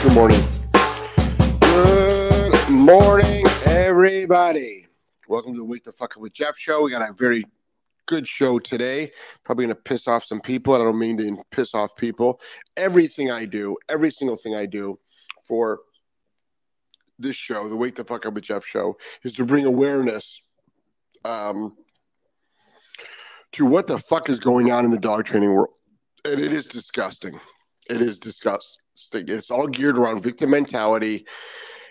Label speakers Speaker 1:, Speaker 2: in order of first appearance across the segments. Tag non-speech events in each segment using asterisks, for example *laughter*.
Speaker 1: Good morning. Good morning, everybody. Welcome to the Wake the Fuck Up with Jeff show. We got a very good show today. Probably going to piss off some people. I don't mean to piss off people. Everything I do, every single thing I do for this show, the Wake the Fuck Up with Jeff show, is to bring awareness um, to what the fuck is going on in the dog training world. And it is disgusting. It is disgusting. It's all geared around victim mentality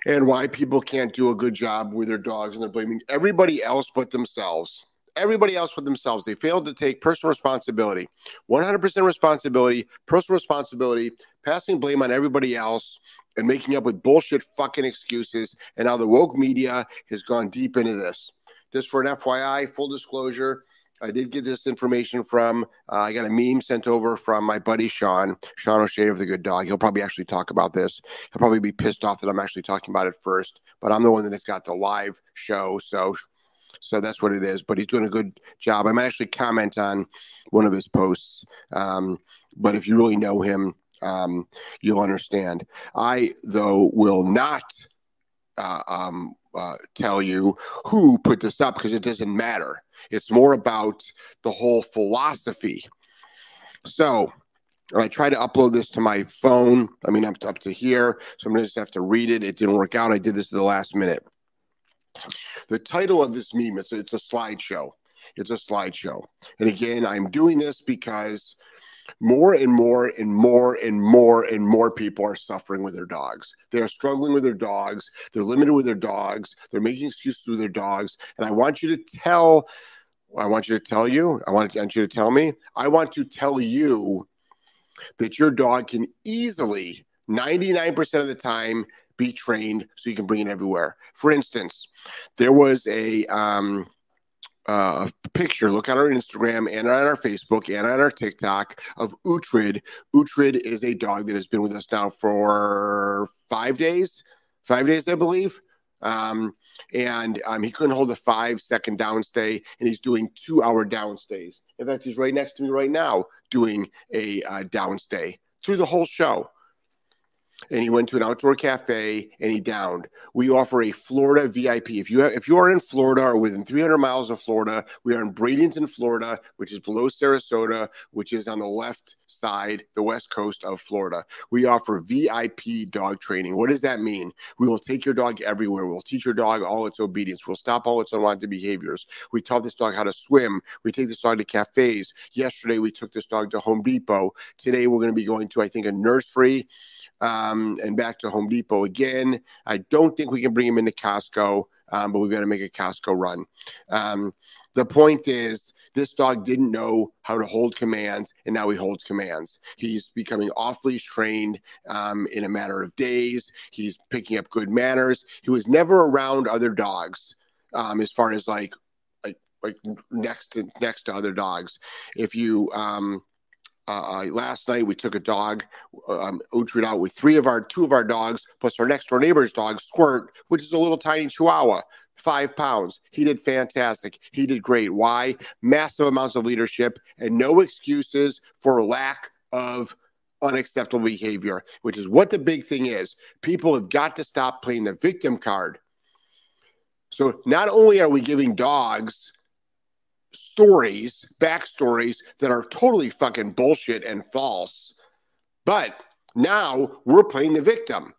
Speaker 1: and why people can't do a good job with their dogs and they're blaming everybody else but themselves. Everybody else but themselves. They failed to take personal responsibility, 100% responsibility, personal responsibility, passing blame on everybody else and making up with bullshit fucking excuses. And now the woke media has gone deep into this. Just for an FYI, full disclosure, I did get this information from, uh, I got a meme sent over from my buddy Sean, Sean O'Shea of the Good Dog. He'll probably actually talk about this. He'll probably be pissed off that I'm actually talking about it first, but I'm the one that has got the live show. So, so that's what it is. But he's doing a good job. I might actually comment on one of his posts. Um, but if you really know him, um, you'll understand. I, though, will not uh, um, uh, tell you who put this up because it doesn't matter. It's more about the whole philosophy. So and I try to upload this to my phone. I mean, to, up to here. So I'm to just have to read it. It didn't work out. I did this at the last minute. The title of this meme, it's a, it's a slideshow. It's a slideshow. And again, I'm doing this because more and more and more and more and more people are suffering with their dogs. They are struggling with their dogs. They're limited with their dogs. They're making excuses with their dogs. And I want you to tell, I want you to tell you, I want, you to tell me, I want to tell you that your dog can easily, 99% of the time, be trained so you can bring it everywhere. For instance, there was a, um, uh, a picture, look on our Instagram and on our Facebook and on our TikTok of Uhtred. Uhtred is a dog that has been with us now for five days, five days, I believe. Um, and um, he couldn't hold a five second downstay, and he's doing two hour downstays. In fact, he's right next to me right now doing a uh, downstay through the whole show and he went to an outdoor cafe and he downed. We offer a Florida VIP. If you have, if you are in Florida or within 300 miles of Florida, we are in Bradenton, Florida, which is below Sarasota, which is on the left side, the west coast of Florida. We offer VIP dog training. What does that mean? We will take your dog everywhere. We'll teach your dog all its obedience. We'll stop all its unwanted behaviors. We taught this dog how to swim. We take this dog to cafes. Yesterday, we took this dog to Home Depot. Today, we're going to be going to, I think, a nursery um, and back to Home Depot again. I don't think we can bring him into Costco, um, but we've got to make a Costco run. Um, the point is, this dog didn't know how to hold commands, and now he holds commands. He's becoming leash trained um, in a matter of days. He's picking up good manners. He was never around other dogs um, as far as like like like next to next to other dogs. If you um, uh, last night we took a dog, um, Uhtred out with three of our two of our dogs plus our next door neighbor's dog, Squirt, which is a little tiny Chihuahua, five pounds. He did fantastic. He did great. Why? Massive amounts of leadership and no excuses for lack of unacceptable behavior, which is what the big thing is. People have got to stop playing the victim card. So not only are we giving dogs stories, backstories that are totally fucking bullshit and false. But now we're playing the victim.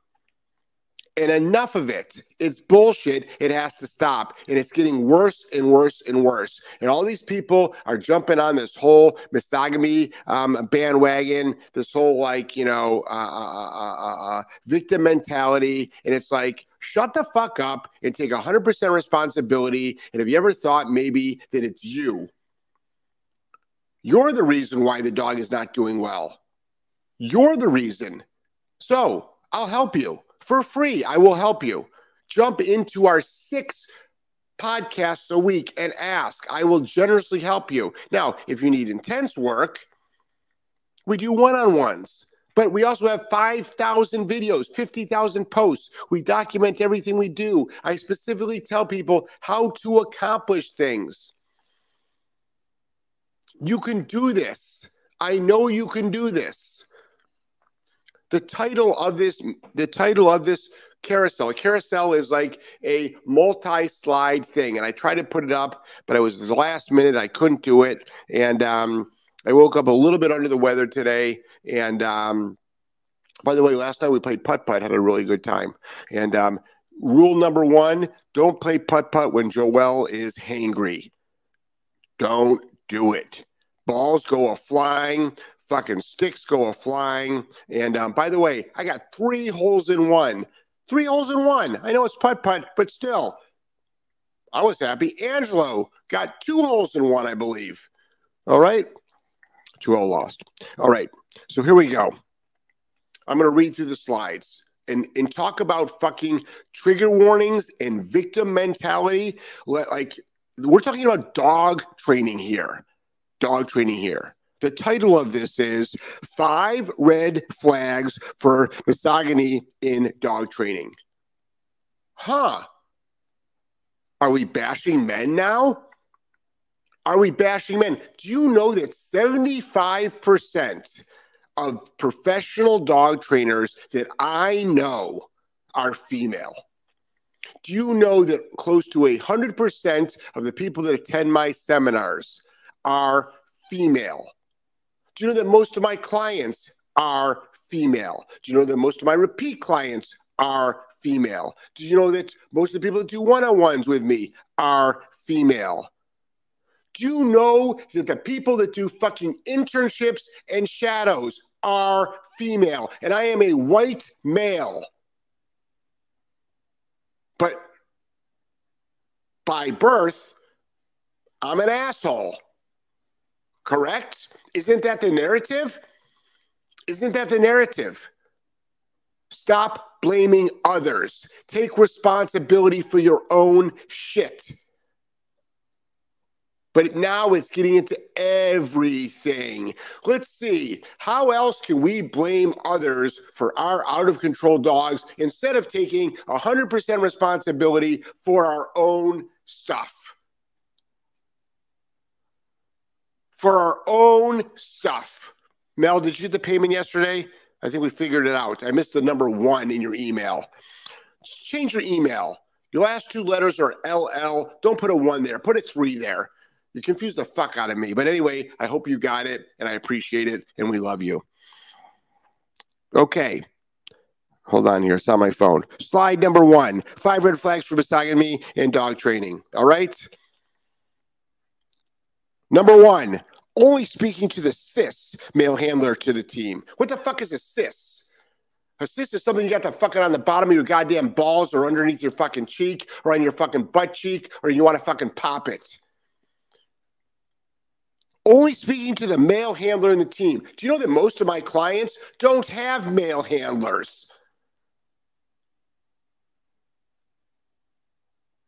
Speaker 1: And enough of it. It's bullshit. It has to stop. And it's getting worse and worse and worse. And all these people are jumping on this whole misogyny um, bandwagon, this whole, like, you know, uh, uh, uh, victim mentality. And it's like, shut the fuck up and take 100% responsibility. And have you ever thought maybe that it's you? You're the reason why the dog is not doing well. You're the reason. So I'll help you for free. I will help you. Jump into our six podcasts a week and ask. I will generously help you. Now, if you need intense work, we do one on ones. But we also have 5,000 videos, 50,000 posts. We document everything we do. I specifically tell people how to accomplish things. You can do this. I know you can do this. The title of this, the title of this carousel. Carousel is like a multi-slide thing, and I tried to put it up, but it was the last minute. I couldn't do it, and um, I woke up a little bit under the weather today. And um, by the way, last night we played putt putt, had a really good time. And um, rule number one: don't play putt putt when Joelle is hangry. Don't do it. Balls go a flying fucking sticks go a flying. And um, by the way, I got three holes in one. Three holes in one. I know it's putt putt, but still, I was happy. Angelo got two holes in one, I believe. All right. Two all lost. All right. So here we go. I'm going to read through the slides and, and talk about fucking trigger warnings and victim mentality. Like, we're talking about dog training here. Dog training here. The title of this is Five Red Flags for Misogyny in Dog Training. Huh. Are we bashing men now? Are we bashing men? Do you know that 75% of professional dog trainers that I know are female? Do you know that close to 100% of the people that attend my seminars are female? Do you know that most of my clients are female? Do you know that most of my repeat clients are female? Do you know that most of the people that do one on ones with me are female? Do you know that the people that do fucking internships and shadows are female? And I am a white male. But by birth, I'm an asshole. Correct? Isn't that the narrative? Isn't that the narrative? Stop blaming others. Take responsibility for your own shit. But now it's getting into everything. Let's see. How else can we blame others for our out of control dogs instead of taking 100% responsibility for our own stuff? For our own stuff. Mel, did you get the payment yesterday? I think we figured it out. I missed the number one in your email. Just change your email. Your last two letters are LL. Don't put a one there, put a three there. You confused the fuck out of me. But anyway, I hope you got it and I appreciate it and we love you. Okay. Hold on here. It's on my phone. Slide number one five red flags for misogyny and dog training. All right. Number one, only speaking to the cis male handler to the team. What the fuck is a cis? A cis is something you got the fucking on the bottom of your goddamn balls or underneath your fucking cheek or on your fucking butt cheek or you want to fucking pop it. Only speaking to the male handler in the team. Do you know that most of my clients don't have male handlers?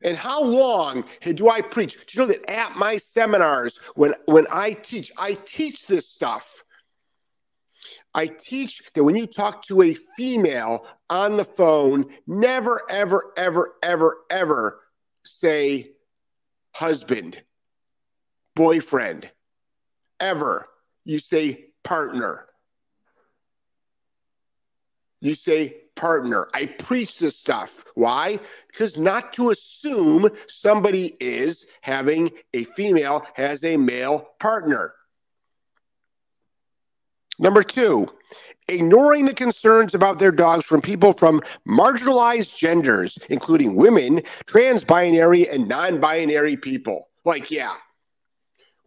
Speaker 1: And how long do I preach? Do you know that at my seminars, when, when I teach, I teach this stuff. I teach that when you talk to a female on the phone, never, ever, ever, ever, ever say husband, boyfriend, ever. You say partner. You say partner. I preach this stuff. Why? Because not to assume somebody is having a female has a male partner. Number two, ignoring the concerns about their dogs from people from marginalized genders, including women, trans binary, and non binary people. Like, yeah,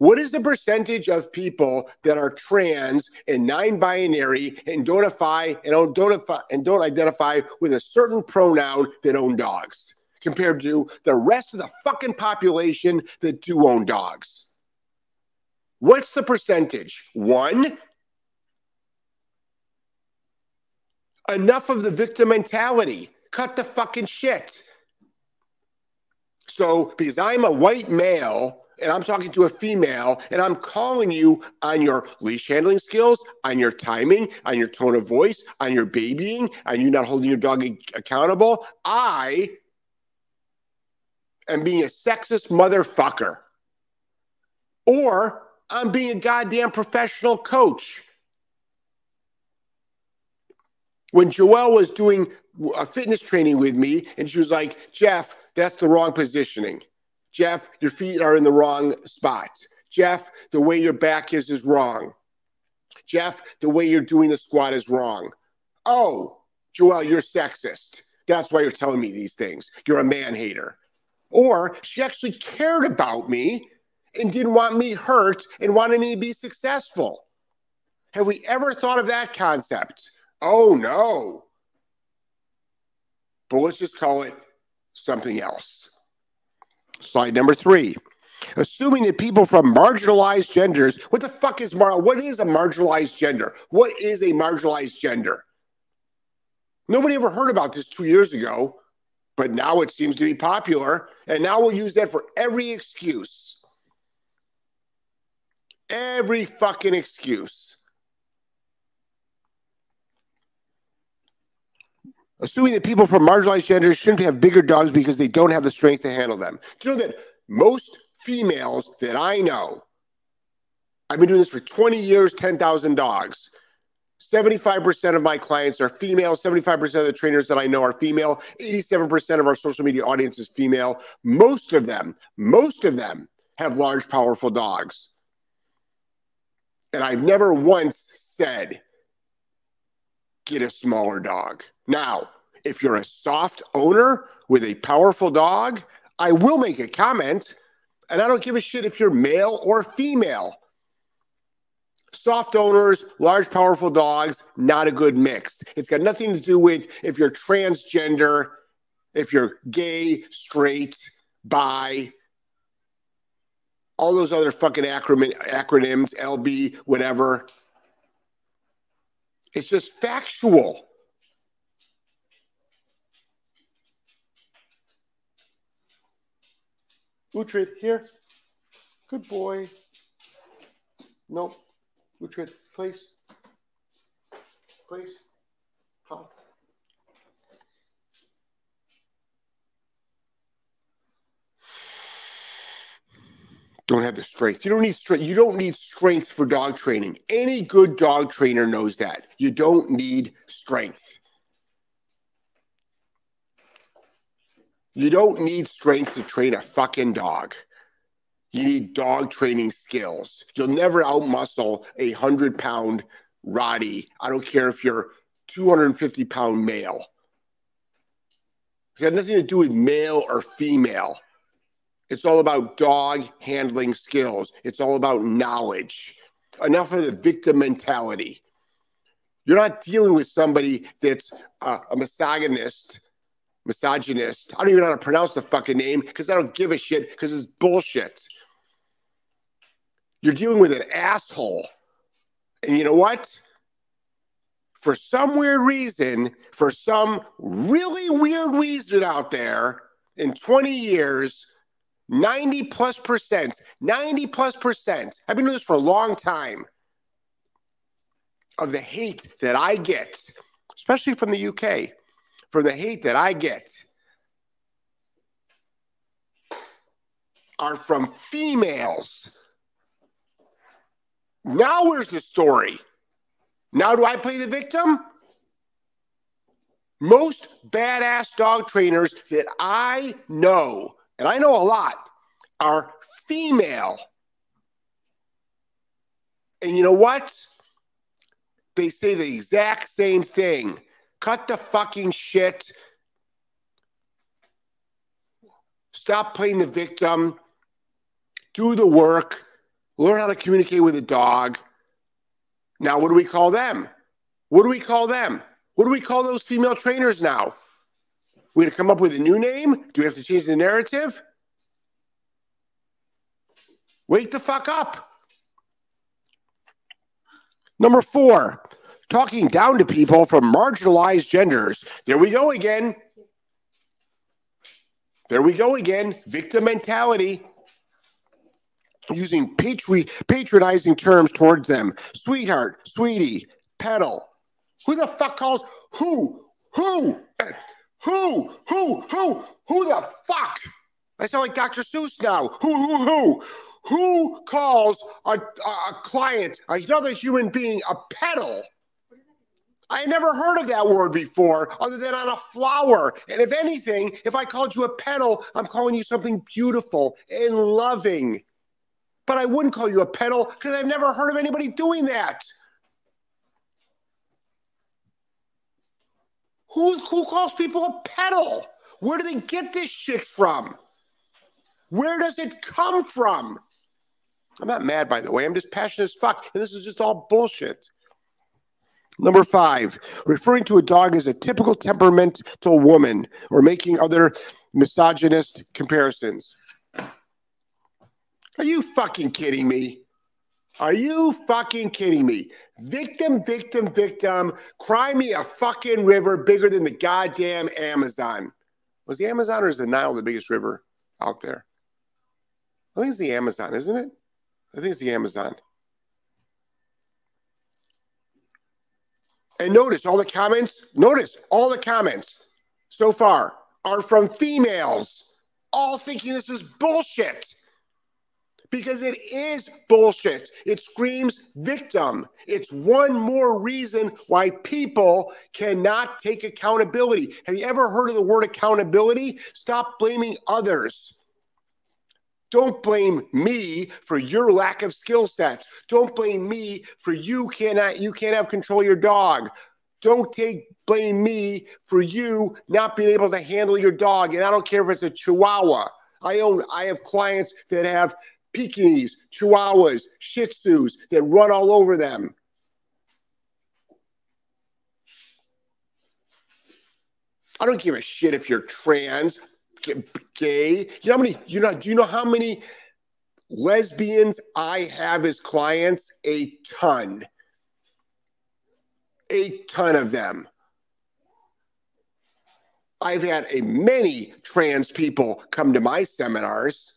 Speaker 1: what is the percentage of people that are trans and non-binary and don't identify and don't identify and don't identify with a certain pronoun that own dogs compared to the rest of the fucking population that do own dogs? What's the percentage? One. Enough of the victim mentality. Cut the fucking shit. So, because I'm a white male and I'm talking to a female and I'm calling you on your leash handling skills, on your timing, on your tone of voice, on your babying, on you not holding your dog accountable, I am being a sexist motherfucker. Or I'm being a goddamn professional coach. When Joelle was doing a fitness training with me, and she was like, Jeff, that's the wrong positioning. Jeff, your feet are in the wrong spot. Jeff, the way your back is is wrong. Jeff, the way you're doing the squat is wrong. Oh, Joelle, you're sexist. That's why you're telling me these things. You're a man hater. Or she actually cared about me and didn't want me hurt and wanted me to be successful. Have we ever thought of that concept? Oh, no. But let's just call it something else. Slide number three. Assuming that people from marginalized genders, what the fuck is mar? What is a marginalized gender? What is a marginalized gender? Nobody ever heard about this two years ago, but now it seems to be popular. And now we'll use that for every excuse. Every fucking excuse. Assuming that people from marginalized genders shouldn't have bigger dogs because they don't have the strength to handle them. Do you know that most females that I know, I've been doing this for 20 years, 10,000 dogs. 75% of my clients are female. 75% of the trainers that I know are female. 87% of our social media audience is female. Most of them, most of them have large, powerful dogs. And I've never once said, get a smaller dog. Now, if you're a soft owner with a powerful dog, I will make a comment. And I don't give a shit if you're male or female soft owners, large, powerful dogs, not a good mix. It's got nothing to do with if you're transgender, if you're gay, straight, bi, all those other fucking acronym, acronyms, LB, whatever. It's just factual. Uhtred, here. Good boy. Nope. Uhtred, please. Please. Hot. Don't have the strength. You don't need strength. You don't need strength for dog training. Any good dog trainer knows that. You don't need strength. You don't need strength to train a fucking dog. You need dog training skills. You'll never outmuscle a hundred pound Rottie. I don't care if you're 250 pound male. It's got nothing to do with male or female. It's all about dog handling skills. It's all about knowledge. Enough of the victim mentality. You're not dealing with somebody that's a misogynist, misogynist. I don't even know how to pronounce the fucking name because I don't give a shit because it's bullshit. You're dealing with an asshole. And you know what? For some weird reason, for some really weird reason out there, in 20 years, 90 plus percent, 90 plus percent, I've been doing this for a long time, of the hate that I get, especially from the UK, from the hate that I get, are from females now, where's the story? Now, do I play the victim? Most badass dog trainers that I know, and I know a lot, are female. And you know what? They say the exact same thing. Cut the fucking shit. Stop playing the victim. Do the work learn how to communicate with a dog. Now, what do we call them? What do we call them? What do we call those female trainers now? We to come up with a new name? Do we have to change the narrative? Wake the fuck up. Number four, talking down to people from marginalized genders. There we go again. There we go again. Victim mentality using patri- patronizing terms towards them. Sweetheart, sweetie, petal. Who the fuck calls who? Who? Who? Who? Who? Who the fuck? I sound like Dr. Seuss now. Who? Who? Who? Who calls a, a client, another human being, a petal? I never heard of that word before other than on a flower. And if anything, if I called you a petal, I'm calling you something beautiful and loving. But I wouldn't call you a petal because I've never heard of anybody doing that. Who, who calls people a petal? Where do they get this shit from? Where does it come from? I'm not mad, by the way. I'm just passionate as fuck. And this is just all bullshit. Number five, referring to a dog as a typical temperamental woman or making other misogynist comparisons. Are you fucking kidding me? Are you fucking kidding me? Victim, victim, victim. Cry me a fucking river bigger than the goddamn Amazon. Was the Amazon or is the Nile the biggest river out there? I think it's the Amazon, isn't it? I think it's the Amazon. And notice all the comments, notice all the comments so far are from females, all thinking this is bullshit. Because it is bullshit. It screams victim. It's one more reason why people cannot take accountability. Have you ever heard of the word accountability? Stop blaming others. Don't blame me for your lack of skill sets. Don't blame me for you cannot you can't have control your dog. Don't take blame me for you not being able to handle your dog. And I don't care if it's a Chihuahua. I own I have clients that have Pekingese, Chihuahuas, Shih Tzus that run all over them. I don't give a shit if you're trans gay. You know how many? You know? Do you know how many lesbians I have as clients? A ton. A ton of them. I've had a many trans people come to my seminars.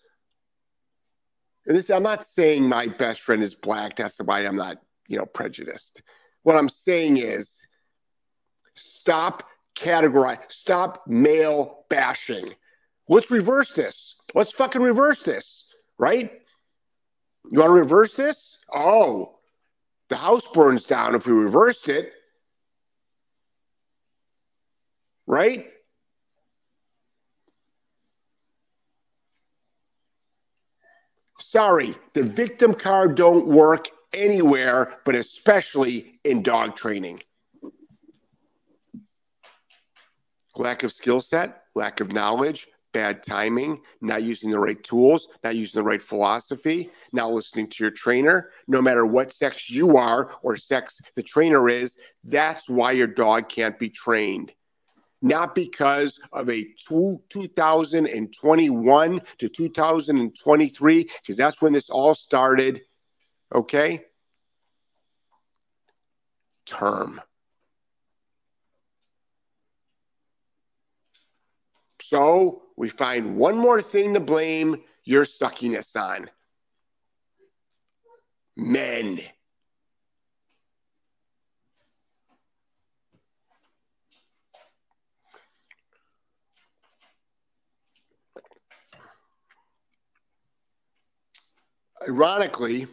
Speaker 1: And this, I'm not saying my best friend is black. That's why I'm not, you know, prejudiced. What I'm saying is stop categorize, stop male bashing. Let's reverse this. Let's fucking reverse this, right? You want to reverse this? Oh, the house burns down if we reversed it. Right? Sorry, the victim card don't work anywhere, but especially in dog training. Lack of skill set, lack of knowledge, bad timing, not using the right tools, not using the right philosophy, not listening to your trainer, no matter what sex you are or sex the trainer is, that's why your dog can't be trained. Not because of a two, 2021 to 2023, because that's when this all started. Okay? Term. So we find one more thing to blame your suckiness on men. Ironically,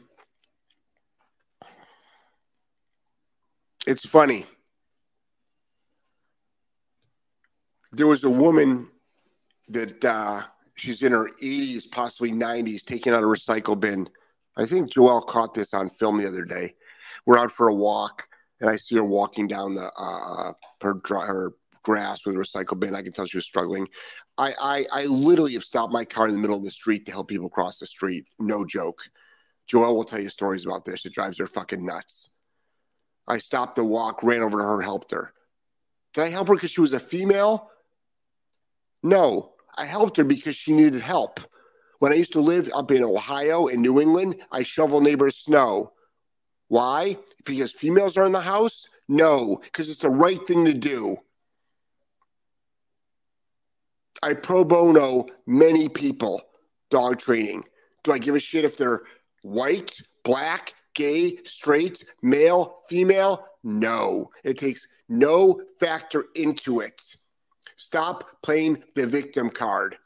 Speaker 1: it's funny. There was a woman that uh, she's in her 80s, possibly 90s, taking out a recycle bin. I think Joelle caught this on film the other day. We're out for a walk, and I see her walking down the uh, her, her grass with a recycle bin. I can tell she was struggling. I, I I literally have stopped my car in the middle of the street to help people cross the street. No joke. Joelle will tell you stories about this. It drives her fucking nuts. I stopped the walk, ran over to her, helped her. Did I help her because she was a female? No. I helped her because she needed help. When I used to live up in Ohio in New England, I shovel neighbors' snow. Why? Because females are in the house? No, because it's the right thing to do. I pro bono many people dog training. Do I give a shit if they're white, black, gay, straight, male, female? No. It takes no factor into it. Stop playing the victim card.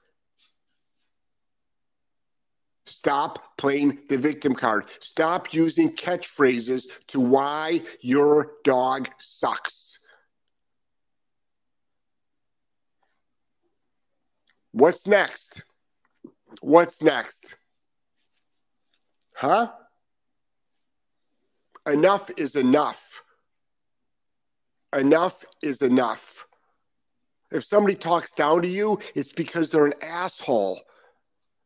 Speaker 1: Stop playing the victim card. Stop using catchphrases to why your dog sucks. What's next? What's next? Huh? Enough is enough. Enough is enough. If somebody talks down to you, it's because they're an asshole.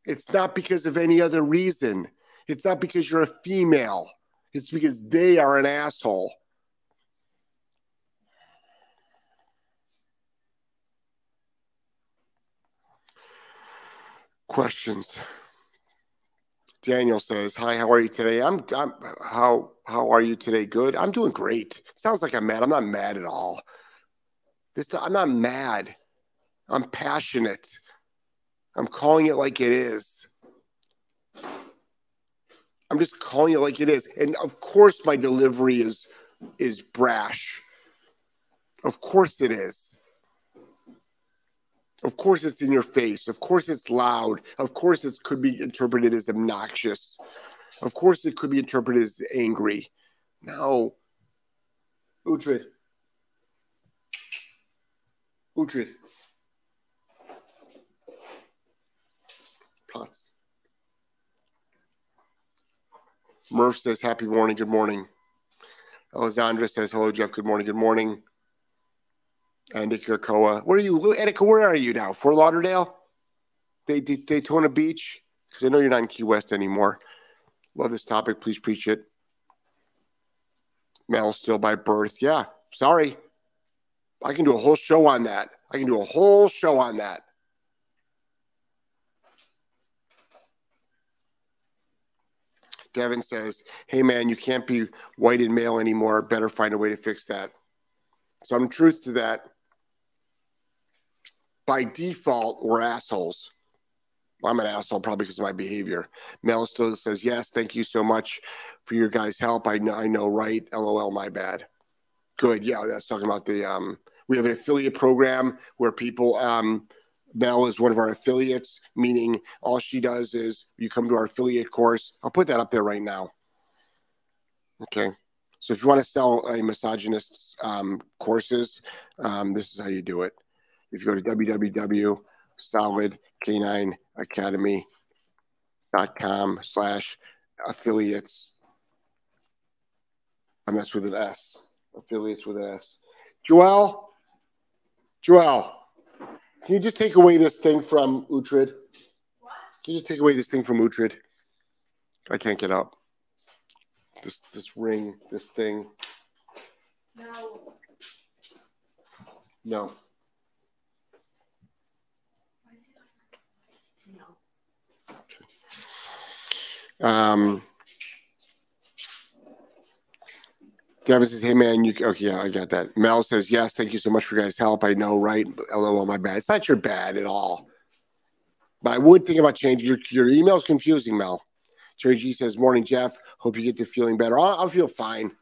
Speaker 1: It's not because of any other reason. It's not because you're a female. It's because they are an asshole. Questions. Daniel says, "Hi, how are you today? I'm, I'm how how are you today? Good. I'm doing great. Sounds like I'm mad. I'm not mad at all. This I'm not mad. I'm passionate. I'm calling it like it is. I'm just calling it like it is. And of course my delivery is is brash. Of course it is. Of course it's in your face. Of course it's loud. Of course it could be interpreted as obnoxious. Of course it could be interpreted as angry. No. Uhtred. Uhtred. Platz. Murph says, Happy morning, good morning. Alessandra says, Hello, Jeff, good morning, good morning. Annika Koa. Where are you? Annika, where are you now? Fort Lauderdale? They, Daytona Beach? Because I know you're not in Key West anymore. Love this topic. Please preach it. Male still by birth. Yeah, sorry. I can do a whole show on that. I can do a whole show on that. Devin says, Hey man, you can't be white and male anymore. Better find a way to fix that. Some truth to that by default, we're assholes. I'm an asshole probably because of my behavior. Mel still says, Yes, thank you so much for your guys' help. I know, I know, right? LOL, my bad. Good. Yeah, that's talking about the, um, we have an affiliate program where people, um, Mel is one of our affiliates, meaning all she does is you come to our affiliate course. I'll put that up there right now. Okay. So if you want to sell a misogynist's um, courses, um, this is how you do it if you go to www.solidk9academy.com slash affiliates, and that's with an S, affiliates with an S. Joelle, Joelle, can you just take away this thing from Uhtred? What? Can you just take away this thing from Uhtred? I can't get up. This this ring, this thing. No. No. Um, Devin says, "Hey man, you okay? Yeah, I got that." Mel says, "Yes, thank you so much for guys' help. I know, right? LOL, my bad. It's not your bad at all, but I would think about changing your your email's confusing, Mel." Jerry G says, "Morning, Jeff. Hope you get to feeling better. I'll, I'll feel fine.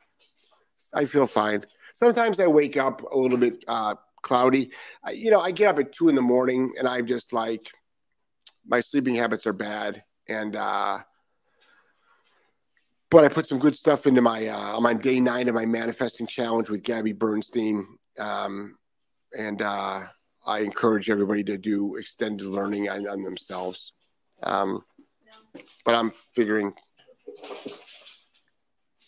Speaker 1: I feel fine. Sometimes I wake up a little bit uh, cloudy. I, you know, I get up at two in the morning, and I'm just like, my sleeping habits are bad, and." uh but I put some good stuff into my. Uh, I'm on day nine of my manifesting challenge with Gabby Bernstein, um, and uh, I encourage everybody to do extended learning on, on themselves. Um, but I'm figuring.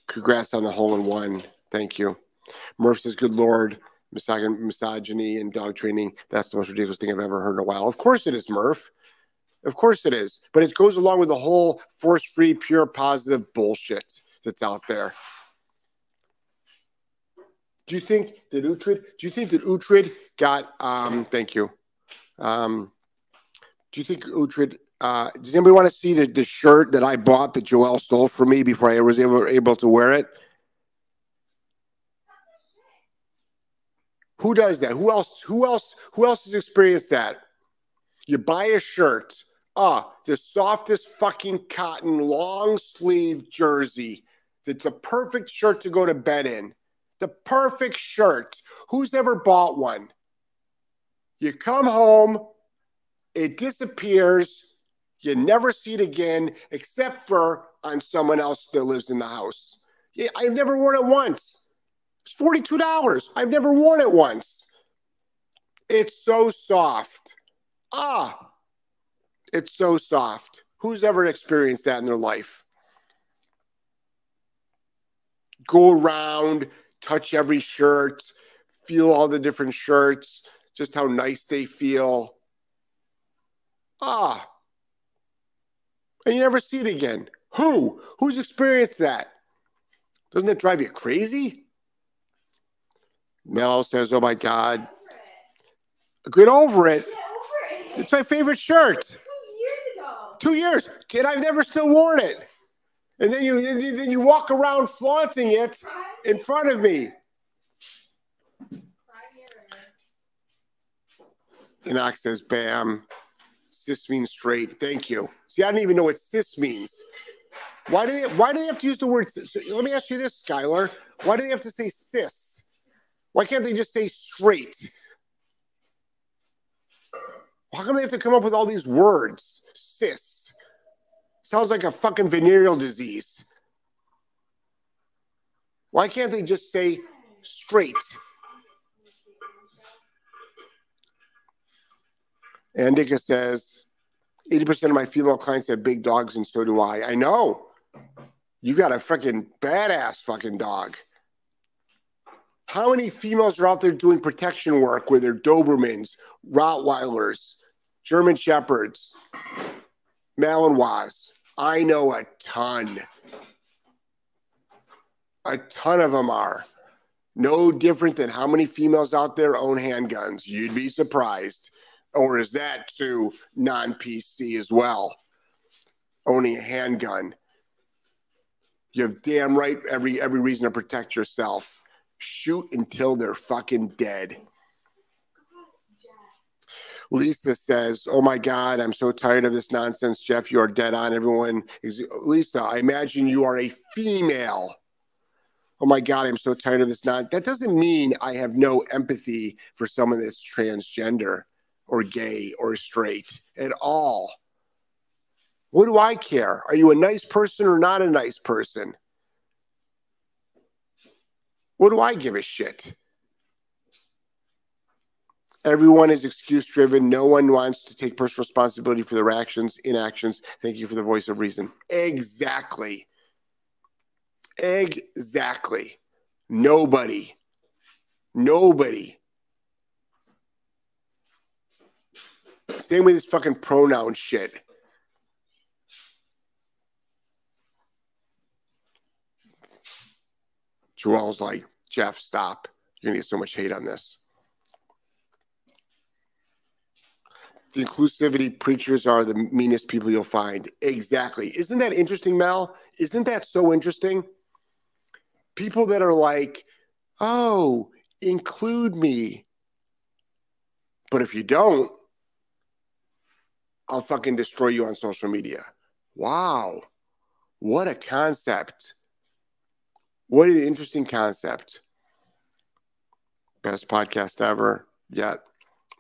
Speaker 1: Congrats on the hole in one. Thank you. Murph says, "Good Lord." misogyny and dog training. That's the most ridiculous thing I've ever heard in a while. Of course it is, Murph. Of course it is. But it goes along with the whole force free, pure positive bullshit that's out there. Do you think that Uhtred, do you think that Uhtred got, um, thank you. Um, do you think Uhtred, uh, does anybody want to see the, the shirt that I bought that Joelle stole from me before I was able, able to wear it? Who does that? Who else? Who else? Who else has experienced that? You buy a shirt Ah, the softest fucking cotton long sleeve jersey. It's a perfect shirt to go to bed in. The perfect shirt. Who's ever bought one? You come home, it disappears. You never see it again, except for on someone else that lives in the house. Yeah, I've never worn it once. It's $42. I've never worn it once. It's so soft. Ah, it's so soft. Who's ever experienced that in their life? Go around, touch every shirt, feel all the different shirts, just how nice they feel. Ah. And you never see it again. Who? Who's experienced that? Doesn't that drive you crazy? Mel says, Oh my God. Get over it. It's my favorite shirt. Two
Speaker 2: years.
Speaker 1: Kid, I've never still worn it. And then you then you walk around flaunting it in front of me. Enoch says, Bam. Cis means straight. Thank you. See, I don't even know what cis means. Why do they why do they have to use the word cis? Let me ask you this, Skylar. Why do they have to say cis? Why can't they just say straight? How come they have to come up with all these words? Cis. Sounds like a fucking venereal disease. Why can't they just say straight? Andika says, 80% of my female clients have big dogs, and so do I. I know. You got a freaking badass fucking dog. How many females are out there doing protection work with their Dobermans, Rottweilers, German Shepherds, Malinois? I know a ton. A ton of them are. No different than how many females out there own handguns. You'd be surprised. Or is that too non PC as well? Owning a handgun. You have damn right every every reason to protect yourself. Shoot until they're fucking dead. Lisa says, "Oh my God, I'm so tired of this nonsense, Jeff. You are dead on. Everyone is Lisa. I imagine you are a female. Oh my God, I'm so tired of this. Not that doesn't mean I have no empathy for someone that's transgender or gay or straight at all. What do I care? Are you a nice person or not a nice person? What do I give a shit? Everyone is excuse driven. No one wants to take personal responsibility for their actions, inactions. Thank you for the voice of reason. Exactly. Exactly. Nobody. Nobody. Same with this fucking pronoun shit. Joelle's like, Jeff, stop. You're going to get so much hate on this. The inclusivity preachers are the meanest people you'll find. Exactly. Isn't that interesting, Mel? Isn't that so interesting? People that are like, oh, include me. But if you don't, I'll fucking destroy you on social media. Wow. What a concept. What an interesting concept. Best podcast ever yet.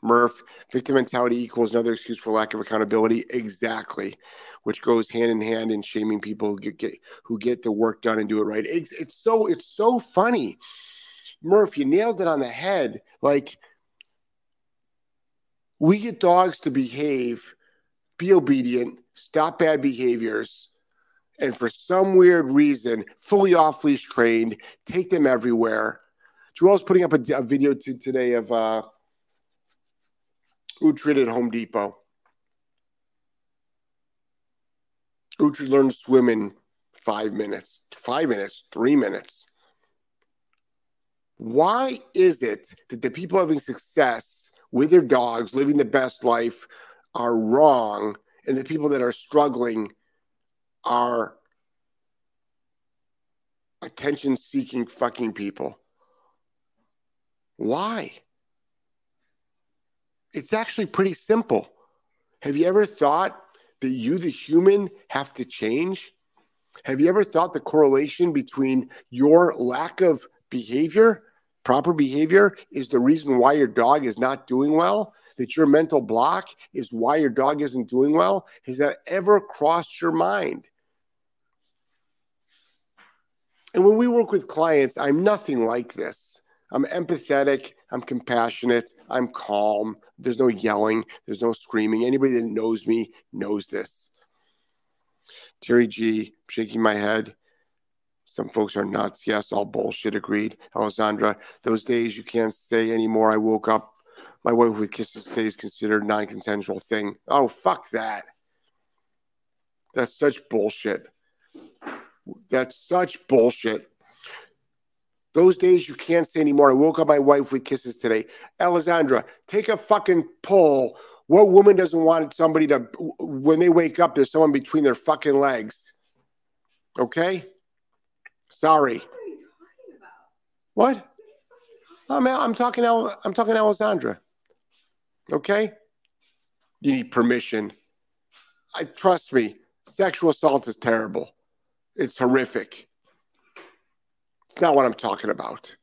Speaker 1: Murph, victim mentality equals another excuse for lack of accountability. Exactly, which goes hand in hand in shaming people who get, get who get the work done and do it right. It's, it's so it's so funny, Murph. You nailed it on the head. Like we get dogs to behave, be obedient, stop bad behaviors, and for some weird reason, fully off leash trained, take them everywhere. Joelle's putting up a, a video to, today of uh, Uhtred at Home Depot. Uhtred learned to swim in five minutes, five minutes, three minutes. Why is it that the people having success with their dogs, living the best life, are wrong, and the people that are struggling are attention seeking fucking people. Why? It's actually pretty simple. Have you ever thought that you, the human, have to change? Have you ever thought the correlation between your lack of behavior, proper behavior, is the reason why your dog is not doing well? That your mental block is why your dog isn't doing well? Has that ever crossed your mind? And when we work with clients, I'm nothing like this. I'm empathetic. I'm compassionate. I'm calm. There's no yelling. There's no screaming. Anybody that knows me knows this. Terry G, shaking my head. Some folks are nuts. Yes, all bullshit. Agreed. Alessandra, those days you can't say anymore. I woke up. My wife with kisses stays considered non-consensual thing. Oh, fuck that. That's such bullshit. That's such bullshit. Those days you can't say anymore. I woke up my wife with kisses today. Alessandra, take a fucking poll. What woman doesn't want somebody to, when they wake up, there's someone between their fucking legs? Okay? Sorry. What? What? I'm, I'm talking. I'm talking Alessandra. Okay. You need permission. I trust me. Sexual assault is terrible. It's horrific. It's not what I'm talking about.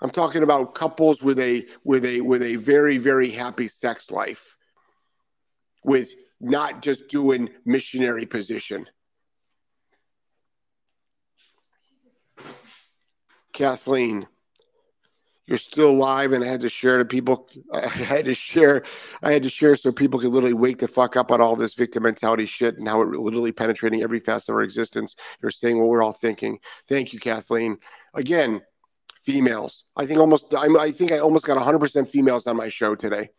Speaker 1: I'm talking about couples with a with a with a very very happy sex life with not just doing missionary position. Kathleen, you're still alive, and I had to share to people. I had to share. I had to share so people could literally wake the fuck up on all this victim mentality shit and how it literally penetrating every facet of our existence. You're saying what we're all thinking. Thank you, Kathleen. Again, females. I think almost. I'm, I think I almost got 100 percent females on my show today.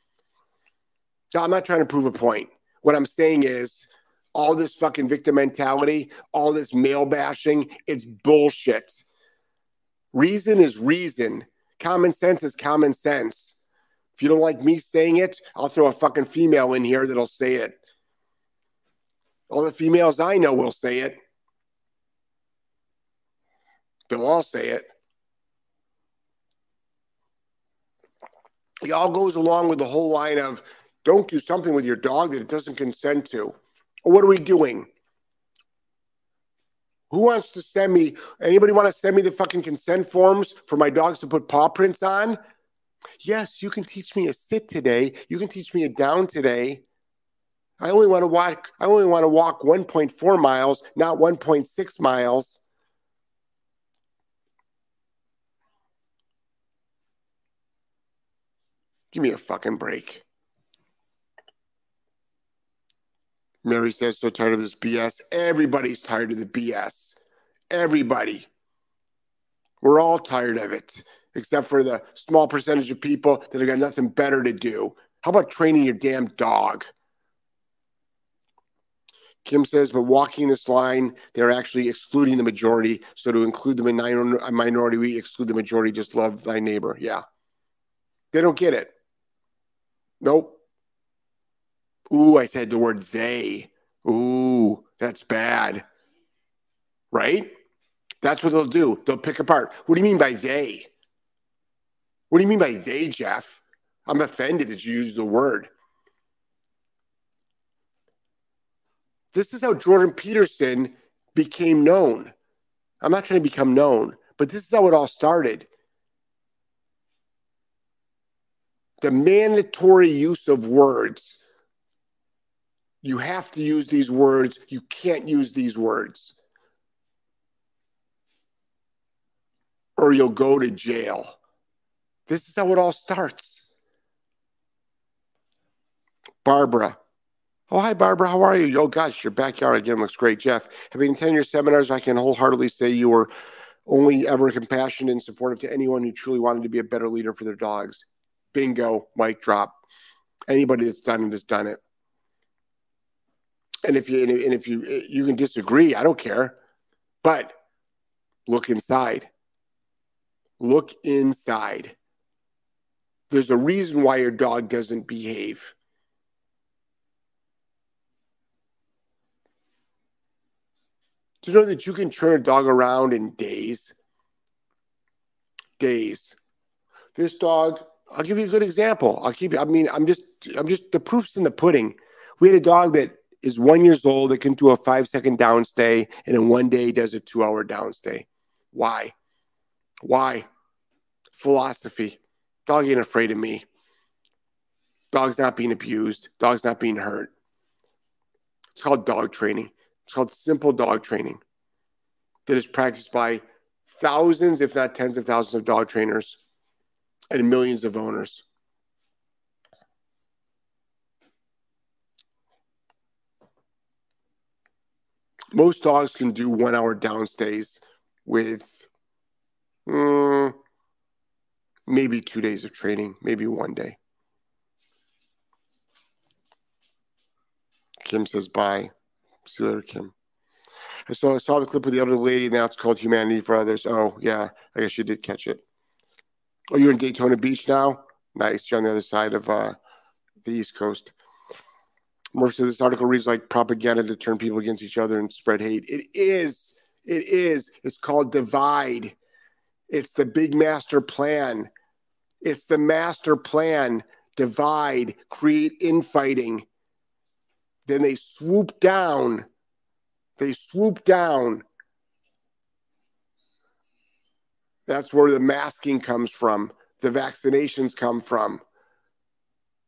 Speaker 1: So I'm not trying to prove a point. What I'm saying is all this fucking victim mentality, all this male bashing, it's bullshit. Reason is reason. Common sense is common sense. If you don't like me saying it, I'll throw a fucking female in here that'll say it. All the females I know will say it. They'll all say it. It all goes along with the whole line of don't do something with your dog that it doesn't consent to. What are we doing? Who wants to send me? Anybody want to send me the fucking consent forms for my dogs to put paw prints on? Yes, you can teach me a sit today. You can teach me a down today. I only want to walk. I only want to walk 1.4 miles, not 1.6 miles. Give me a fucking break. Mary says, so tired of this BS. Everybody's tired of the BS. Everybody. We're all tired of it, except for the small percentage of people that have got nothing better to do. How about training your damn dog? Kim says, but walking this line, they're actually excluding the majority. So to include the minority, we exclude the majority. Just love thy neighbor. Yeah. They don't get it. Nope. Ooh, I said the word they. Ooh, that's bad. Right? That's what they'll do. They'll pick apart. What do you mean by they? What do you mean by they, Jeff? I'm offended that you use the word. This is how Jordan Peterson became known. I'm not trying to become known, but this is how it all started. The mandatory use of words you have to use these words. You can't use these words. Or you'll go to jail. This is how it all starts. Barbara. Oh, hi, Barbara. How are you? Oh, gosh, your backyard again looks great. Jeff, having attended your seminars, I can wholeheartedly say you were only ever compassionate and supportive to anyone who truly wanted to be a better leader for their dogs. Bingo, mic drop. Anybody that's done it has done it. And if you and if you you can disagree, I don't care. But look inside. Look inside. There's a reason why your dog doesn't behave. To know that you can turn a dog around in days. Days. This dog, I'll give you a good example. I'll keep I mean, I'm just I'm just the proof's in the pudding. We had a dog that is one years old that can do a five second downstay and in one day does a two hour downstay. Why? Why? Philosophy. Dog ain't afraid of me. Dog's not being abused. Dog's not being hurt. It's called dog training. It's called simple dog training that is practiced by thousands, if not tens of thousands of dog trainers and millions of owners. Most dogs can do one hour downstays with mm, maybe two days of training, maybe one day. Kim says bye. See you later, Kim. I saw I saw the clip of the other lady. Now it's called Humanity for Others. Oh yeah, I guess you did catch it. Oh, you're in Daytona Beach now. Nice. You're on the other side of uh, the East Coast. Most of this article reads like propaganda to turn people against each other and spread hate. It is. It is. It's called divide. It's the big master plan. It's the master plan. Divide, create infighting. Then they swoop down. They swoop down. That's where the masking comes from. The vaccinations come from.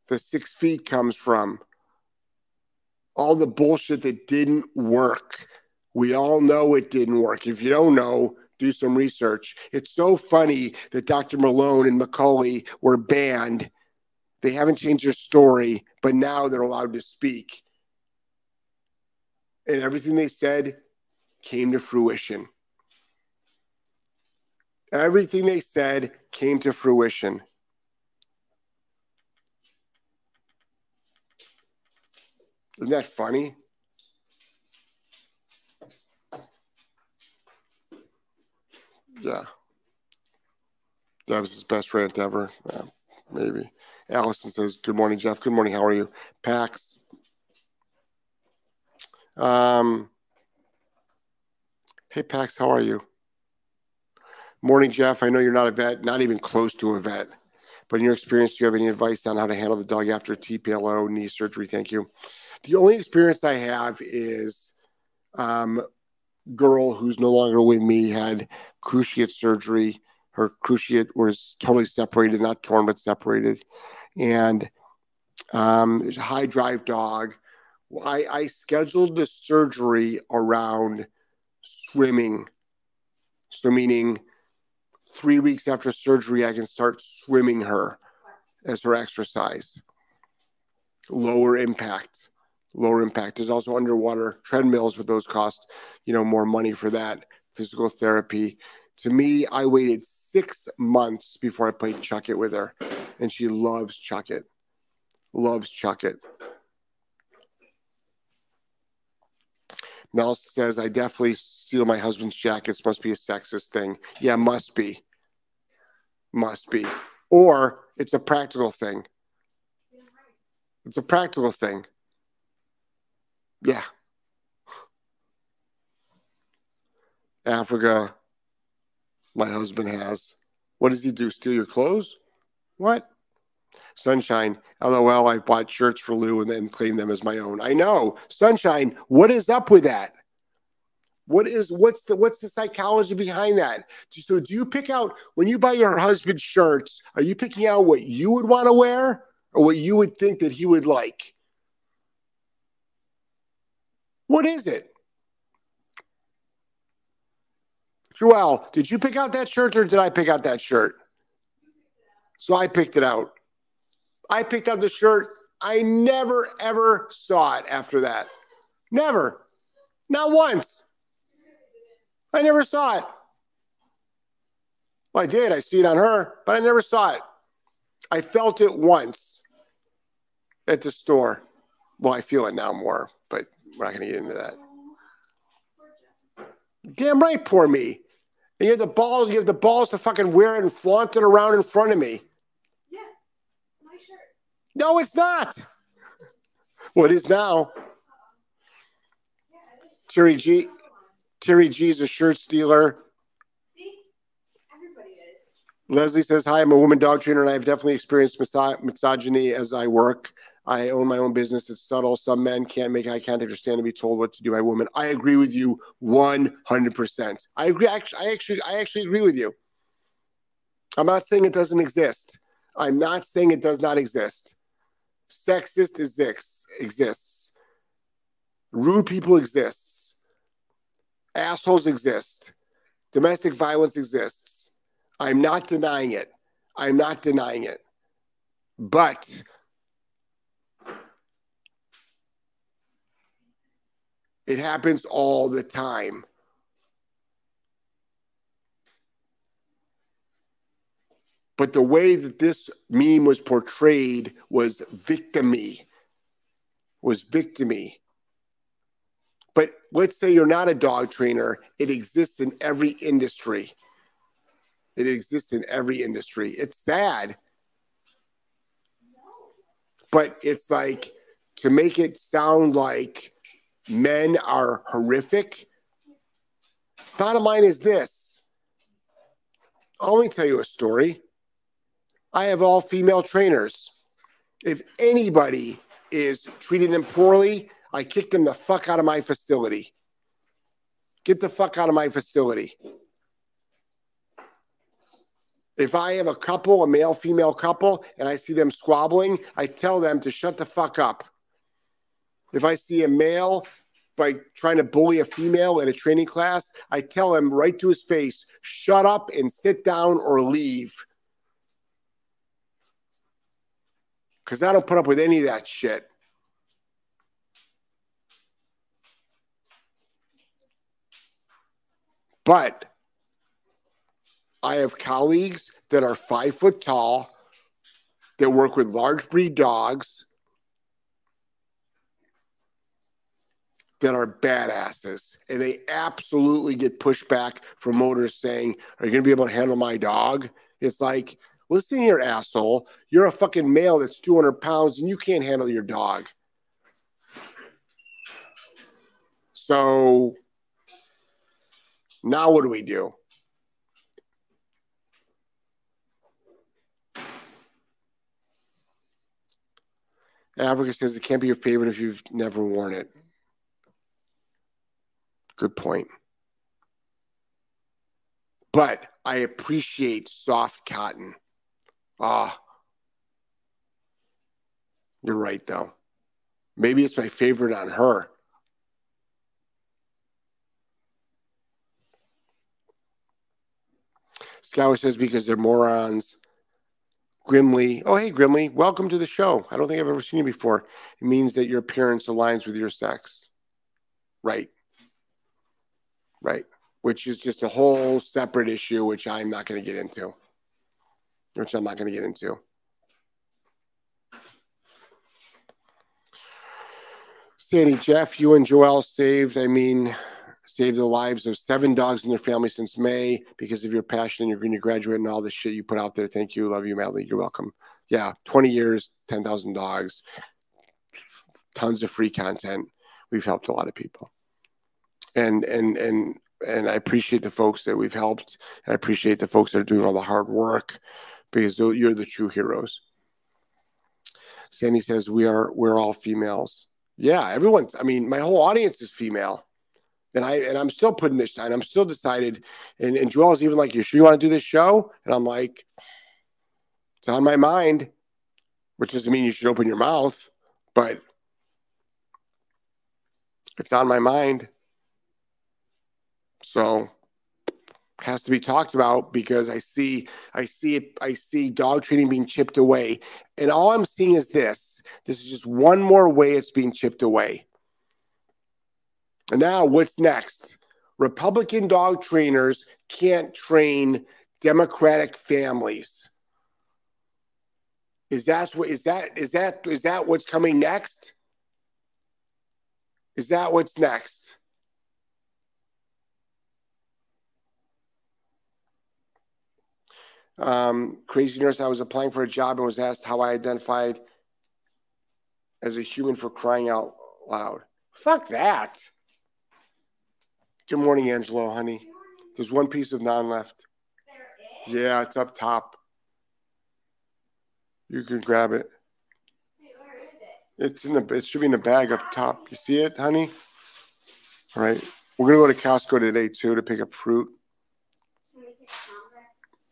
Speaker 1: The six feet comes from. All the bullshit that didn't work. We all know it didn't work. If you don't know, do some research. It's so funny that Dr. Malone and McCullough were banned. They haven't changed their story, but now they're allowed to speak and everything they said came to fruition. Everything they said came to fruition. Isn't that funny? Yeah. That was his best rant ever. Yeah, maybe. Allison says, Good morning, Jeff. Good morning. How are you? Pax, um, hey, Pax, how are you? Morning, Jeff. I know you're not a vet, not even close to a vet, but in your experience, do you have any advice on how to handle the dog after TPLO knee surgery? Thank you. The only experience I have is um, girl who's no longer with me had cruciate surgery. Her cruciate was totally separated, not torn, but separated. And um, high drive dog I, I scheduled the surgery around swimming. So, meaning three weeks after surgery, I can start swimming her as her exercise. Lower impact, lower impact. There's also underwater treadmills, but those cost, you know, more money for that. Physical therapy. To me, I waited six months before I played Chuck It with her, and she loves Chuck It. Loves Chuck It. Mel says, I definitely steal my husband's jackets. Must be a sexist thing. Yeah, must be. Must be. Or it's a practical thing. It's a practical thing. Yeah. Africa, my husband has. What does he do? Steal your clothes? What? Sunshine, lol, I've bought shirts for Lou and then claimed them as my own. I know. Sunshine, what is up with that? What is what's the what's the psychology behind that? So do you pick out when you buy your husband shirts, are you picking out what you would want to wear or what you would think that he would like? What is it? Joelle, did you pick out that shirt or did I pick out that shirt? So I picked it out. I picked out the shirt. I never, ever saw it after that. Never. Not once. I never saw it. Well, I did. I see it on her, but I never saw it. I felt it once at the store. Well, I feel it now more, but we're not going to get into that. Damn right, poor me. And you have the balls. You have the balls to fucking wear it and flaunt it around in front of me. Yeah, my shirt. No, it's not. Well, it is now. Terry G. Terry G is a shirt stealer. See, everybody is. Leslie says, "Hi, I'm a woman dog trainer, and I've definitely experienced misogyny as I work. I own my own business. It's subtle. Some men can't make eye contact or stand to be told what to do by women. I agree with you 100. percent I agree. Actually, I actually, I actually agree with you. I'm not saying it doesn't exist. I'm not saying it does not exist sexist exists, exists. Rude people exist. Assholes exist. Domestic violence exists. I'm not denying it. I'm not denying it. But it happens all the time. But the way that this meme was portrayed was victimy, was victimy. Let's say you're not a dog trainer, it exists in every industry. It exists in every industry. It's sad. But it's like to make it sound like men are horrific. Bottom line is this I'll only tell you a story. I have all female trainers. If anybody is treating them poorly, I kick them the fuck out of my facility. Get the fuck out of my facility. If I have a couple, a male female couple, and I see them squabbling, I tell them to shut the fuck up. If I see a male by trying to bully a female in a training class, I tell him right to his face, shut up and sit down or leave. Because I don't put up with any of that shit. But I have colleagues that are five foot tall that work with large breed dogs that are badasses and they absolutely get pushed back from owners saying, Are you going to be able to handle my dog? It's like, listen here, asshole. You're a fucking male that's 200 pounds and you can't handle your dog. So now what do we do? Africa says it can't be your favorite if you've never worn it. Good point. But I appreciate soft cotton. Ah, you're right, though. Maybe it's my favorite on her. Scour says because they're morons. Grimly, oh hey Grimly, welcome to the show. I don't think I've ever seen you before. It means that your appearance aligns with your sex. Right. Right. Which is just a whole separate issue, which I'm not going to get into. Which I'm not going to get into. Sandy, Jeff, you and Joelle saved, I mean, saved the lives of seven dogs and their family since May because of your passion and your green graduate and all the shit you put out there. Thank you. Love you, madly. You're welcome. Yeah, 20 years, 10,000 dogs, tons of free content. We've helped a lot of people. And, and, and, and I appreciate the folks that we've helped. And I appreciate the folks that are doing all the hard work because you're the true heroes. Sandy says, we are, we're all females. Yeah, everyone's, I mean, my whole audience is female and I and I'm still putting this and I'm still decided. And, and Joelle's even like, "You sure you want to do this show?" And I'm like, "It's on my mind," which doesn't mean you should open your mouth, but it's on my mind. So has to be talked about because I see I see it I see dog training being chipped away. And all I'm seeing is this. This is just one more way it's being chipped away. And now what's next? Republican dog trainers can't train Democratic families. Is that what is that is that is that what's coming next? Is that what's next? Um, crazy nurse, I was applying for a job and was asked how I identified as a human for crying out loud. Fuck that. Good morning, Angelo, honey. There's one piece of naan left. Yeah, it's up top. You can grab it. It's in the. It should be in the bag up top. You see it, honey? All right. We're gonna go to Costco today too to pick up fruit.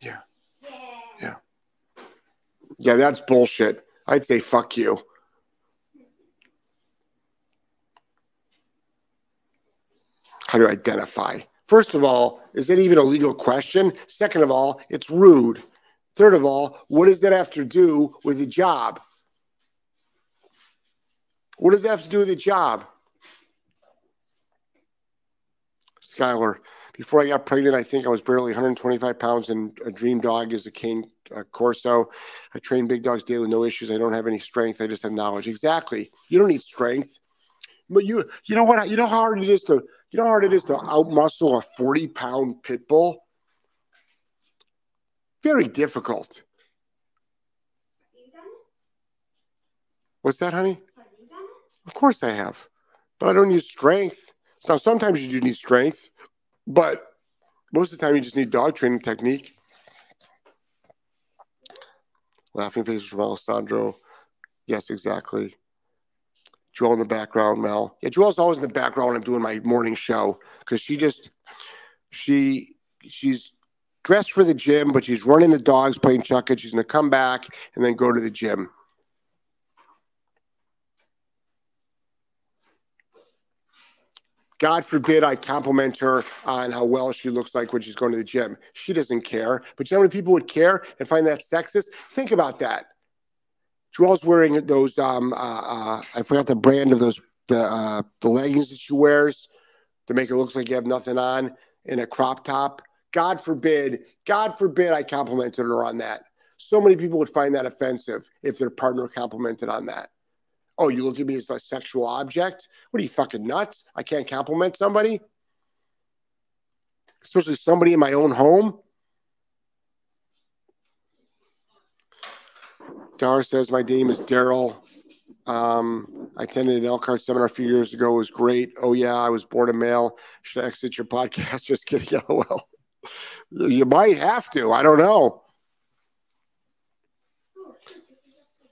Speaker 1: Yeah. Yeah. Yeah, that's bullshit. I'd say fuck you. How to identify. First of all, is that even a legal question? Second of all, it's rude. Third of all, what does that have to do with the job? What does that have to do with the job? Skylar, before I got pregnant, I think I was barely 125 pounds, and a dream dog is a cane uh, corso. I train big dogs daily, no issues. I don't have any strength. I just have knowledge. Exactly. You don't need strength, but you you know what? You know how hard it is to you know how hard it is to outmuscle a 40 pound pit bull. Very difficult. What's that, honey? Of course I have, but I don't use strength. Now sometimes you do need strength, but most of the time you just need dog training technique. Laughing faces from Alessandro. Yes, exactly. Joelle in the background, Mel. Yeah, Joelle's always in the background when I'm doing my morning show because she just she she's dressed for the gym, but she's running the dogs, playing chuck She's gonna come back and then go to the gym. God forbid I compliment her on how well she looks like when she's going to the gym. She doesn't care. But you know how many people would care and find that sexist? Think about that. Joelle's wearing those, um, uh, uh, I forgot the brand of those, the, uh, the leggings that she wears to make it look like you have nothing on in a crop top. God forbid, God forbid I complimented her on that. So many people would find that offensive if their partner complimented on that. Oh, you look at me as a sexual object? What are you fucking nuts? I can't compliment somebody, especially somebody in my own home. Dar says, My name is Daryl. Um, I attended an Elkhart seminar a few years ago. It was great. Oh, yeah, I was born a male. Should I exit your podcast? *laughs* Just kidding. *laughs* LOL. you might have to. I don't know.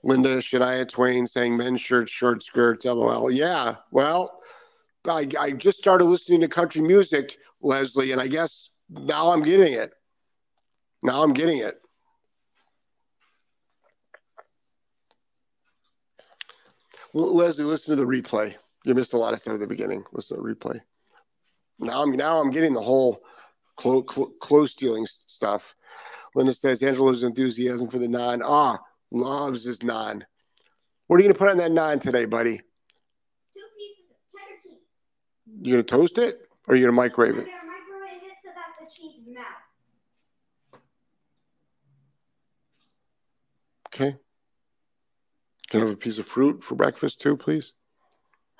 Speaker 1: Linda Shania Twain saying men's shirts, short skirts, lol. Yeah, well, I, I just started listening to country music, Leslie, and I guess now I'm getting it. Now I'm getting it. Leslie, listen to the replay. You missed a lot of stuff at the beginning. Listen to the replay. Now I'm now I'm getting the whole clothes clo- stealing stuff. Linda says Angelo's enthusiasm for the naan. Ah, Loves his naan. What are you going to put on that naan today, buddy?
Speaker 2: Two pieces of cheddar cheese.
Speaker 1: You going to toast it or are you going to microwave it?
Speaker 2: I'm going to microwave it so that the cheese melts.
Speaker 1: Okay. Can I have a piece of fruit for breakfast too, please?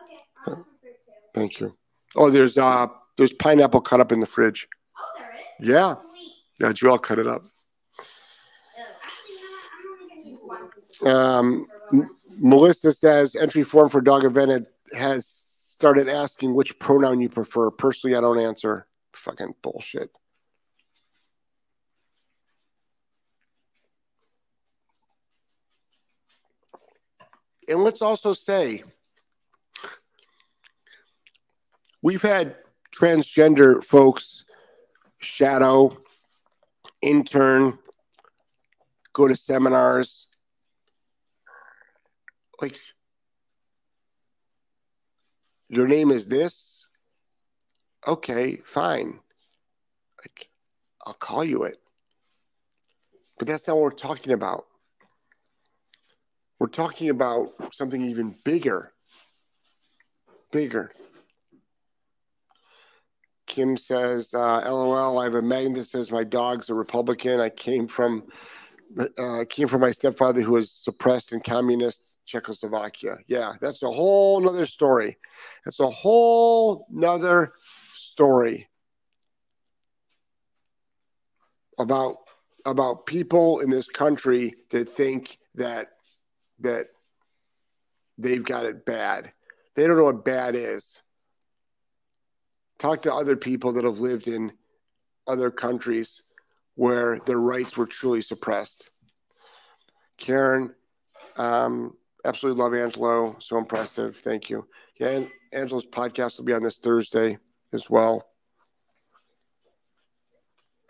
Speaker 2: Okay, I'll have some fruit too.
Speaker 1: Thank you. Oh, there's uh there's pineapple cut up in the fridge.
Speaker 2: Oh, there is?
Speaker 1: Yeah.
Speaker 2: Sweet.
Speaker 1: Yeah, Joelle cut it up.
Speaker 2: Oh, actually, you know what? I'm only going to use one piece.
Speaker 1: Um, Melissa says entry form for dog event has started asking which pronoun you prefer. Personally, I don't answer. Fucking bullshit. And let's also say we've had transgender folks shadow, intern, go to seminars. Like, your name is this? Okay, fine. Like, I'll call you it. But that's not what we're talking about. We're talking about something even bigger. Bigger. Kim says, uh, "LOL." I have a magnet that says my dog's a Republican. I came from uh, came from my stepfather who was suppressed in communist Czechoslovakia. Yeah, that's a whole nother story. That's a whole nother story about about people in this country that think that that they've got it bad. They don't know what bad is. Talk to other people that have lived in other countries where their rights were truly suppressed. Karen, um, absolutely love Angelo. So impressive. Thank you. Yeah, and Angelo's podcast will be on this Thursday as well.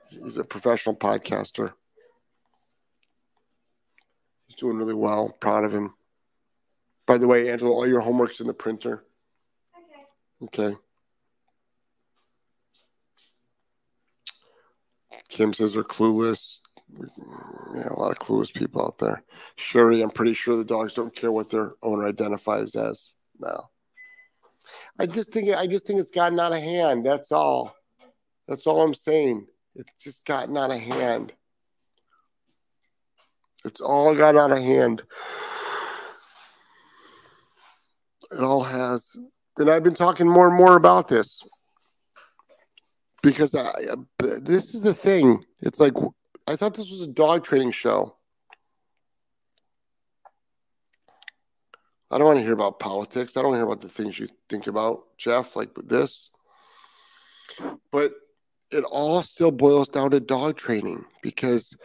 Speaker 1: He's a professional podcaster. He's doing really well. Proud of him. By the way, Angela, all your homework's in the printer.
Speaker 2: Okay.
Speaker 1: Okay. Kim says they're clueless. Yeah, a lot of clueless people out there. Sherry, I'm pretty sure the dogs don't care what their owner identifies as. No. I just think I just think it's gotten out of hand. That's all. That's all I'm saying. It's just gotten out of hand. It's all got out of hand. It all has. And I've been talking more and more about this because I, this is the thing. It's like I thought this was a dog training show. I don't want to hear about politics. I don't hear about the things you think about, Jeff, like this. But it all still boils down to dog training because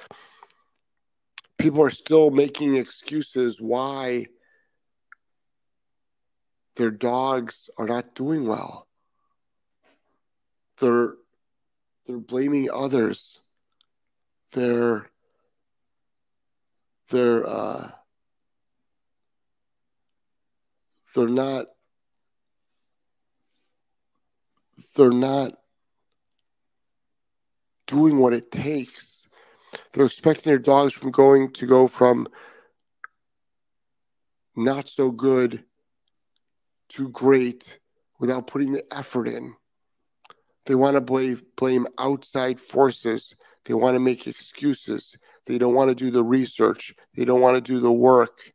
Speaker 1: people are still making excuses why their dogs are not doing well. They're they're blaming others. They're they're uh, they're not they're not doing what it takes. They're expecting their dogs from going to go from not so good to great without putting the effort in. They want to blame, blame outside forces. They want to make excuses. They don't want to do the research. They don't want to do the work.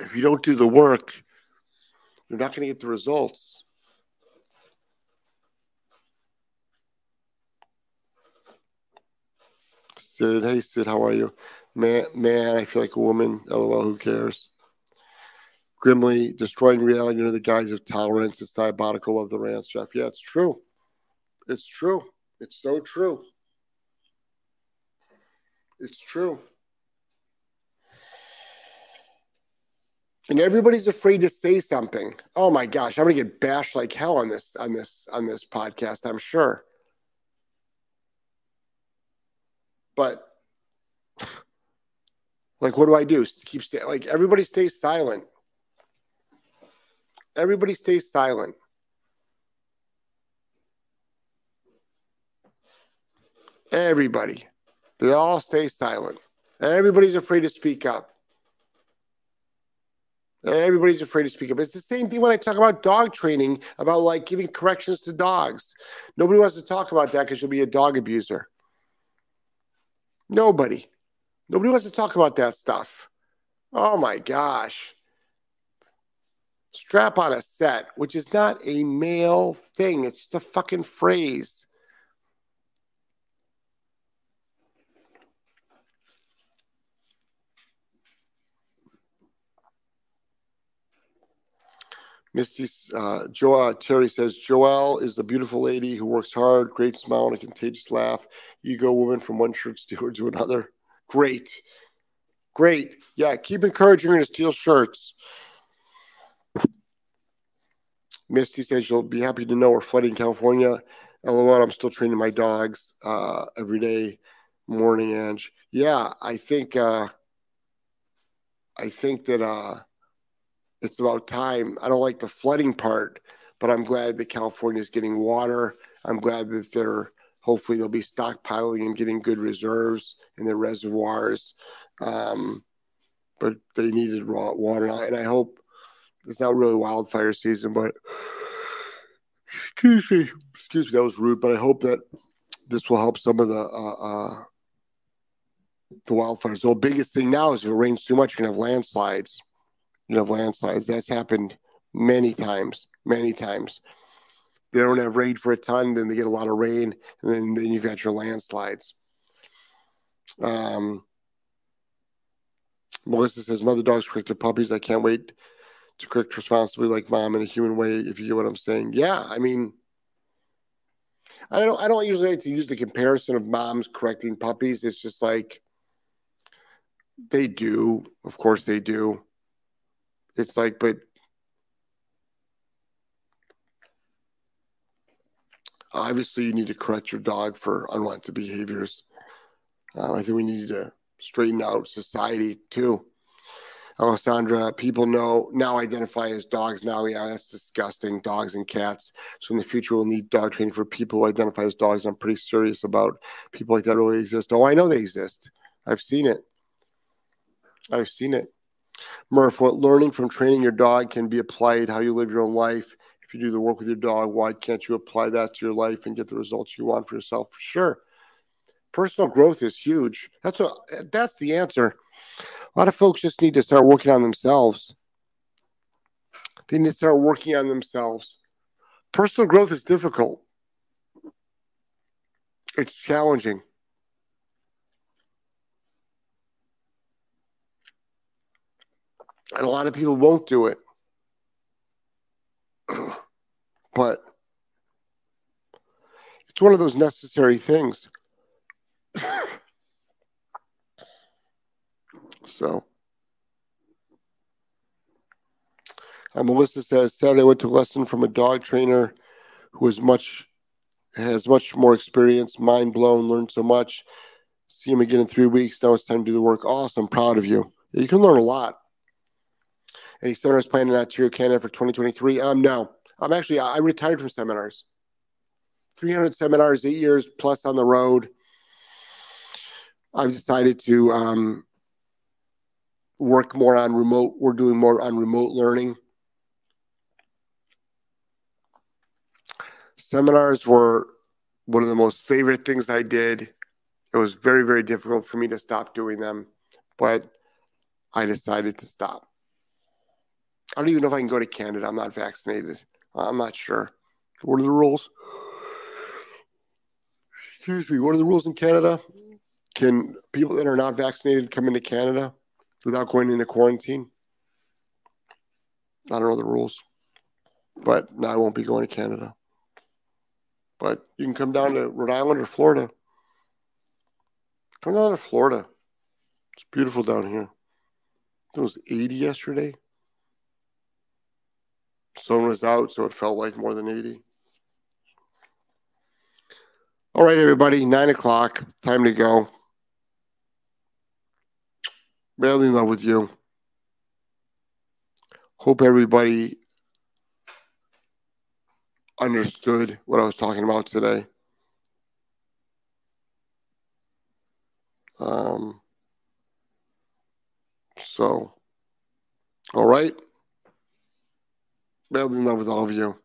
Speaker 1: If you don't do the work, you're not going to get the results. Sid, hey Sid, how are you? Man, man, I feel like a woman. LOL, who cares? Grimly destroying reality under the guise of tolerance. It's diabolical of the rants, Jeff. Yeah, it's true. It's true. It's so true. It's true. And everybody's afraid to say something. Oh my gosh, I'm gonna get bashed like hell on this on this on this podcast, I'm sure. But like what do I do? Keep stay, like everybody stays silent. Everybody stays silent. Everybody. They all stay silent. Everybody's afraid to speak up. Everybody's afraid to speak up. It's the same thing when I talk about dog training, about like giving corrections to dogs. Nobody wants to talk about that because you'll be a dog abuser. Nobody. Nobody wants to talk about that stuff. Oh my gosh strap on a set, which is not a male thing. It's just a fucking phrase. Misty uh, Joel Terry says Joelle is a beautiful lady who works hard, great smile, and a contagious laugh. Ego woman from one shirt steward to another. Great, great. Yeah, keep encouraging her to steal shirts. Misty says you'll be happy to know we're flooding California. LOL, I'm still training my dogs uh, every day, morning, Ange. Yeah, I think uh, I think that uh, it's about time. I don't like the flooding part, but I'm glad that California is getting water. I'm glad that they're hopefully they'll be stockpiling and getting good reserves in their reservoirs. Um, but they needed raw water, and I hope it's not really wildfire season, but excuse me, excuse me, that was rude. But I hope that this will help some of the uh, uh, the wildfires. The biggest thing now is if it rains too much, you're gonna have landslides. You have landslides. That's happened many times, many times. They don't have rain for a ton, then they get a lot of rain, and then, then you've got your landslides. Um, Melissa says, "Mother dogs correct their puppies. I can't wait to correct responsibly like mom in a human way if you get what i'm saying yeah i mean i don't i don't usually like to use the comparison of moms correcting puppies it's just like they do of course they do it's like but obviously you need to correct your dog for unwanted behaviors uh, i think we need to straighten out society too Alessandra, people know now identify as dogs now. Yeah, that's disgusting. Dogs and cats. So in the future, we'll need dog training for people who identify as dogs. I'm pretty serious about people like that really exist. Oh, I know they exist. I've seen it. I've seen it. Murph, what learning from training your dog can be applied how you live your own life. If you do the work with your dog, why can't you apply that to your life and get the results you want for yourself? For sure. Personal growth is huge. That's what that's the answer. A lot of folks just need to start working on themselves. They need to start working on themselves. Personal growth is difficult. It's challenging. And a lot of people won't do it. *clears throat* but it's one of those necessary things. *clears throat* so, uh, Melissa says Saturday I went to a lesson from a dog trainer who is much has much more experience, mind blown, learned so much. See him again in three weeks. Now it's time to do the work. Awesome, proud of you. You can learn a lot. Any seminars planned in Ontario, Canada for 2023? Um, no. I'm actually I retired from seminars. 300 seminars, eight years plus on the road. I've decided to um, work more on remote. We're doing more on remote learning. Seminars were one of the most favorite things I did. It was very, very difficult for me to stop doing them, but I decided to stop. I don't even know if I can go to Canada. I'm not vaccinated. I'm not sure. What are the rules? Excuse me. What are the rules in Canada? Can people that are not vaccinated come into Canada without going into quarantine? I don't know the rules, but no, I won't be going to Canada. But you can come down to Rhode Island or Florida. Come down to Florida. It's beautiful down here. It was 80 yesterday. Sun was out, so it felt like more than 80. All right, everybody, nine o'clock. Time to go. Madly in love with you. Hope everybody understood what I was talking about today. Um, so, all right. In love with all of you.